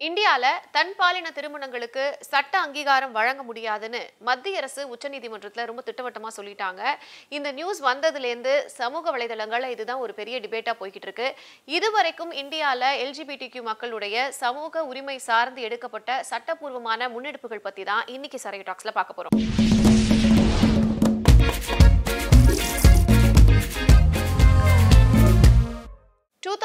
இந்தியால தன்பாலின திருமணங்களுக்கு சட்ட அங்கீகாரம் வழங்க முடியாதுன்னு மத்திய அரசு உச்சநீதிமன்றத்தில் ரொம்ப திட்டவட்டமாக சொல்லிட்டாங்க. இந்த நியூஸ் வந்ததுலேருந்து சமூக வலைதளங்கள்ல இதுதான் ஒரு பெரிய டிபேட்டாக போய்கிட்டு இருக்கு இதுவரைக்கும் இந்தியால எல்ஜிபிடிக்யூ மக்களுடைய சமூக உரிமை சார்ந்து எடுக்கப்பட்ட சட்டப்பூர்வமான முன்னெடுப்புகள் பற்றி தான் இன்னைக்கு சரை டாக்ஸில் பார்க்க போகிறோம்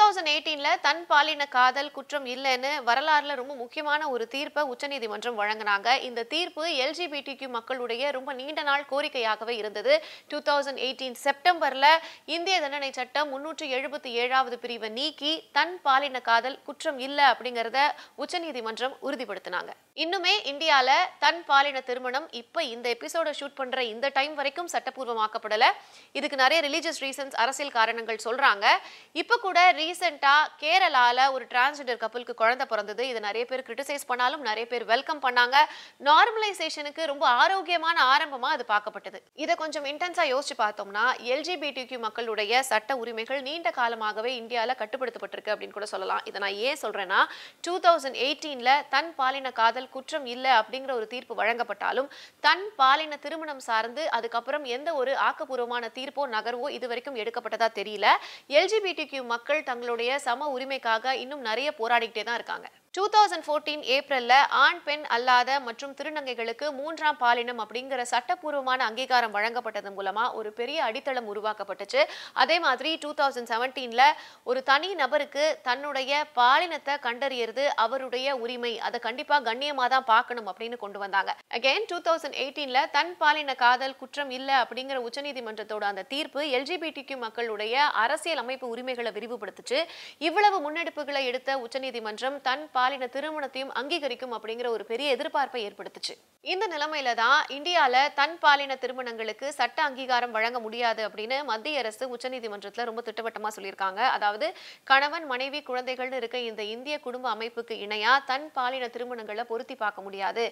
தௌசண்ட் எயிட்டீன்ல தன் பாலின காதல் குற்றம் இல்லைன்னு வரலாறுல ரொம்ப முக்கியமான ஒரு தீர்ப்பை உச்சநீதிமன்றம் வழங்கினாங்க. இந்த தீர்ப்பு எல்ஜிபிடிக்யூ மக்களுடைய ரொம்ப நீண்ட நாள் கோரிக்கையாகவே இருந்தது. டூ தௌசண்ட் எயிட்டீன் செப்டம்பர்ல இந்திய தண்டனை சட்டம் முன்னூற்றி எழுபத்தி ஏழாவது பிரிவை நீக்கி தன் பாலின காதல் குற்றம் இல்லை அப்படிங்கிறத உச்சநீதிமன்றம் உறுதிப்படுத்தினாங்க. இன்னுமே இந்தியால தன் பாலின திருமணம் இப்ப இந்த எபிசோட ஷூட் பண்ற இந்த டைம் வரைக்கும் சட்டப்பூர்வமாக்கப்படல. இதுக்கு நிறைய ரிலீஜியஸ் ரீசன்ஸ் அரசியல் காரணங்கள் சொல்றாங்க. இப்ப கூட ரீசெண்டா கேரளால ஒரு டிரான்ஸ்ஜெண்டர் கப்பலுக்கு குழந்தை பிறந்தது. இது நிறைய பேர் கிரிட்டிசைஸ் பண்ணாலும் நிறைய பேர் வெல்கம் பண்ணாங்க. நார்மலைசேஷனுக்கு ரொம்ப ஆரோக்கியமான ஆரம்பமா அது பார்க்கப்பட்டது. இதை கொஞ்சம் இன்டென்ஸா யோசிச்சு பார்த்தோம்னா எல்ஜிபிடிக்யூ மக்களுடைய சட்ட உரிமைகள் நீண்ட காலமாகவே இந்தியால கட்டுப்படுத்தப்பட்டிருக்கு அப்படின்னு கூட சொல்லலாம். இதை நான் ஏன் சொல்றேன்னா டூ தௌசண்ட் எயிட்டீன்ல தன் பாலின காதல் குற்றம் இல்லை அப்படிங்கிற ஒரு தீர்ப்பு வழங்கப்பட்டாலும் தன் பாலின திருமணம் சார்ந்து அதுக்கப்புறம் எந்த ஒரு ஆக்கப்பூர்வமான தீர்ப்போ நகர்வோ இது வரைக்கும் எடுக்கப்பட்டதா தெரியல. எல்ஜிபிடி மக்கள் தங்களுடைய சம உரிமைக்காக இன்னும் நிறைய போராடிக்கிட்டே தான் இருக்காங்க. டூ தௌசண்ட் ஃபோர்டீன் ஏப்ரல்ல ஆண் பெண் அல்லாத மற்றும் திருநங்கைகளுக்கு மூன்றாம் பாலினம் அப்படிங்கிற சட்டப்பூர்வமான அங்கீகாரம் வழங்கப்பட்டது மூலமாக ஒரு பெரிய அடித்தளம் உருவாக்கப்பட்டுச்சு. அதே மாதிரி டூ தௌசண்ட் செவன்டீனில் ஒரு தனி நபருக்கு தன்னுடைய பாலினத்தை கண்டறியறது அவருடைய உரிமை. அதை கண்டிப்பாக கண்ணியமாக தான் பார்க்கணும் அப்படின்னு கொண்டு வந்தாங்க. அகைன் டூ தௌசண்ட் எயிட்டீனில் தன் பாலின காதல் குற்றம் இல்லை அப்படிங்கிற உச்சநீதிமன்றத்தோட அந்த தீர்ப்பு எல்ஜிபிடிக்கு மக்களுடைய அரசியல் அமைப்பு உரிமைகளை விரிவுபடுத்துச்சு. இவ்வளவு முன்னெடுப்புகளை எடுத்த உச்சநீதிமன்றம் தன் பாலின திருமணத்தையும் அங்கீகரிக்கும் அப்படிங்கிற ஒரு பெரிய எதிர்பார்ப்பை ஏற்படுத்துச்சு. இந்த நிலைமையில தான் இந்தியால தன் பாலின திருமணங்களுக்கு சட்ட அங்கீகாரம் வழங்க முடியாது அப்படின்னு மத்திய அரசு உச்சநீதிமன்றத்துல ரொம்ப திட்டவட்டமா சொல்லியிருக்காங்க. அதாவது கணவன் மனைவி குழந்தைகள்னு இருக்க இந்த இந்திய குடும்ப அமைப்புக்கு இணையா தன் பாலின திருமணங்களை பொருத்தி பார்க்க முடியாது.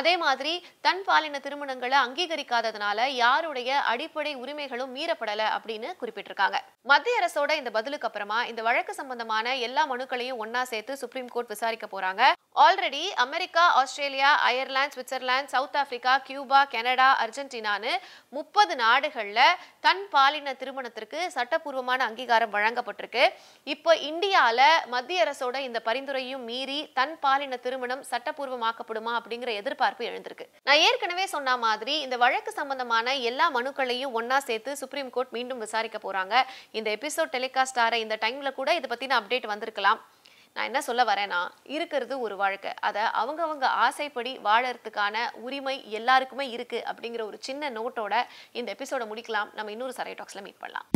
அதே மாதிரி தன் பாலின திருமணங்களை அங்கீகரிக்காததுனால யாருடைய அடிப்படை உரிமைகளும் மீறப்படல அப்படின்னு குறிப்பிட்டிருக்காங்க. மத்திய அரசோட இந்த பதிலுக்கு அப்புறமா இந்த வழக்கு சம்பந்தமான எல்லா மனுக்களையும் ஒன்னா சேர்த்து சுப்ரீம் கோர்ட் விசாரிக்க போறாங்க. Already America Australia Ireland Switzerland south Africa Cuba Canada அர்ஜென்டினான்னு முப்பது நாடுகளில் தன் பாலின திருமணத்திற்கு சட்டப்பூர்வமான அங்கீகாரம் வழங்கப்பட்டிருக்கு. இப்போ இந்தியால மத்திய அரசோட இந்த பரிந்துரையும் மீறி தன் பாலின திருமணம் சட்டப்பூர்வமாக்கப்படுமா அப்படிங்கிற எதிர்பார்ப்பு எழுந்திருக்கு. நான் ஏற்கனவே சொன்ன மாதிரி இந்த வழக்கு சம்பந்தமான எல்லா மனுக்களையும் ஒன்னா சேர்த்து சுப்ரீம் கோர்ட் மீண்டும் விசாரிக்க போறாங்க. இந்த எபிசோட் டெலிகாஸ்ட் ஆற இந்த டைம்ல கூட இதை பத்தின அப்டேட் வந்திருக்கலாம். நான் என்ன சொல்ல வரேன்னா இருக்கிறது ஒரு வாழ்க்கை. அதை அவங்கவங்க ஆசைப்படி வாழறதுக்கான உரிமை எல்லாருக்குமே இருக்கு அப்படிங்கிற ஒரு சின்ன நோட்டோட இந்த எபிசோட முடிக்கலாம். நம்ம இன்னொரு சரை டாக்ஸில் மீட் பண்ணலாம்.